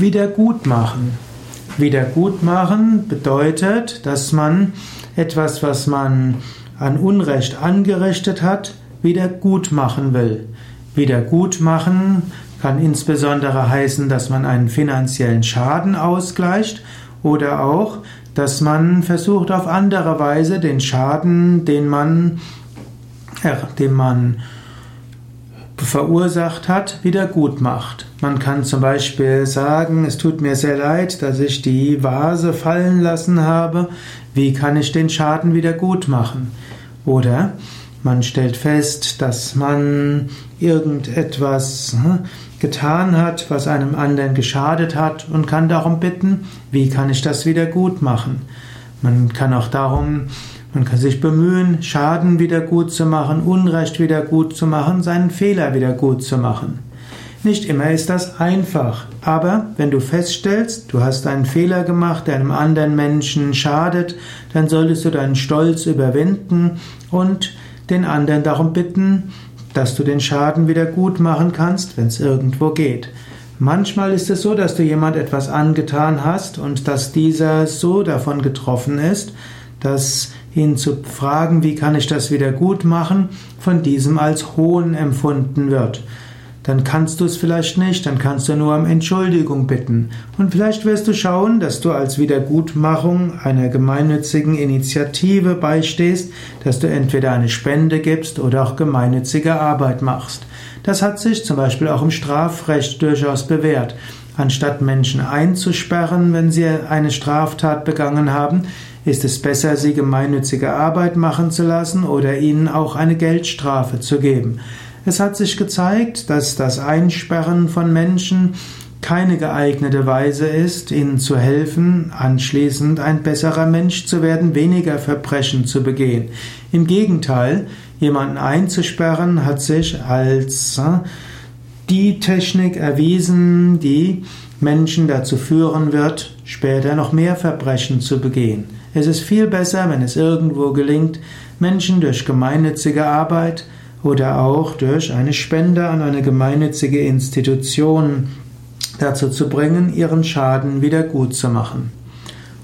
Wiedergutmachen. Wiedergutmachen bedeutet, dass man etwas, was man an Unrecht angerichtet hat, wiedergutmachen will. Wiedergutmachen kann insbesondere heißen, dass man einen finanziellen Schaden ausgleicht oder auch, dass man versucht auf andere Weise den Schaden, den man, äh, den man verursacht hat, wieder gut macht. Man kann zum Beispiel sagen, es tut mir sehr leid, dass ich die Vase fallen lassen habe. Wie kann ich den Schaden wieder gut machen? Oder man stellt fest, dass man irgendetwas hm, getan hat, was einem anderen geschadet hat und kann darum bitten, wie kann ich das wieder gut machen? Man kann auch darum man kann sich bemühen, Schaden wieder gut zu machen, Unrecht wieder gut zu machen, seinen Fehler wieder gut zu machen. Nicht immer ist das einfach, aber wenn du feststellst, du hast einen Fehler gemacht, der einem anderen Menschen schadet, dann solltest du deinen Stolz überwinden und den anderen darum bitten, dass du den Schaden wieder gut machen kannst, wenn es irgendwo geht. Manchmal ist es so, dass du jemand etwas angetan hast und dass dieser so davon getroffen ist, dass ihn zu fragen, wie kann ich das wieder gut machen, von diesem als Hohn empfunden wird. Dann kannst du es vielleicht nicht, dann kannst du nur um Entschuldigung bitten. Und vielleicht wirst du schauen, dass du als Wiedergutmachung einer gemeinnützigen Initiative beistehst, dass du entweder eine Spende gibst oder auch gemeinnützige Arbeit machst. Das hat sich zum Beispiel auch im Strafrecht durchaus bewährt. Anstatt Menschen einzusperren, wenn sie eine Straftat begangen haben, ist es besser, sie gemeinnützige Arbeit machen zu lassen oder ihnen auch eine Geldstrafe zu geben. Es hat sich gezeigt, dass das Einsperren von Menschen keine geeignete Weise ist, ihnen zu helfen, anschließend ein besserer Mensch zu werden, weniger Verbrechen zu begehen. Im Gegenteil, jemanden einzusperren hat sich als äh, die Technik erwiesen, die Menschen dazu führen wird, später noch mehr Verbrechen zu begehen. Es ist viel besser, wenn es irgendwo gelingt, Menschen durch gemeinnützige Arbeit oder auch durch eine Spende an eine gemeinnützige Institution dazu zu bringen, ihren Schaden wieder gut zu machen.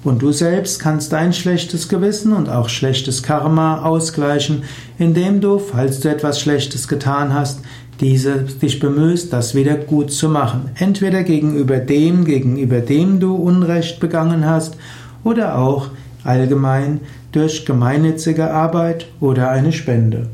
Und du selbst kannst dein schlechtes Gewissen und auch schlechtes Karma ausgleichen, indem du, falls du etwas Schlechtes getan hast, diese, dich bemühst, das wieder gut zu machen. Entweder gegenüber dem, gegenüber dem du Unrecht begangen hast, oder auch allgemein durch gemeinnützige Arbeit oder eine Spende.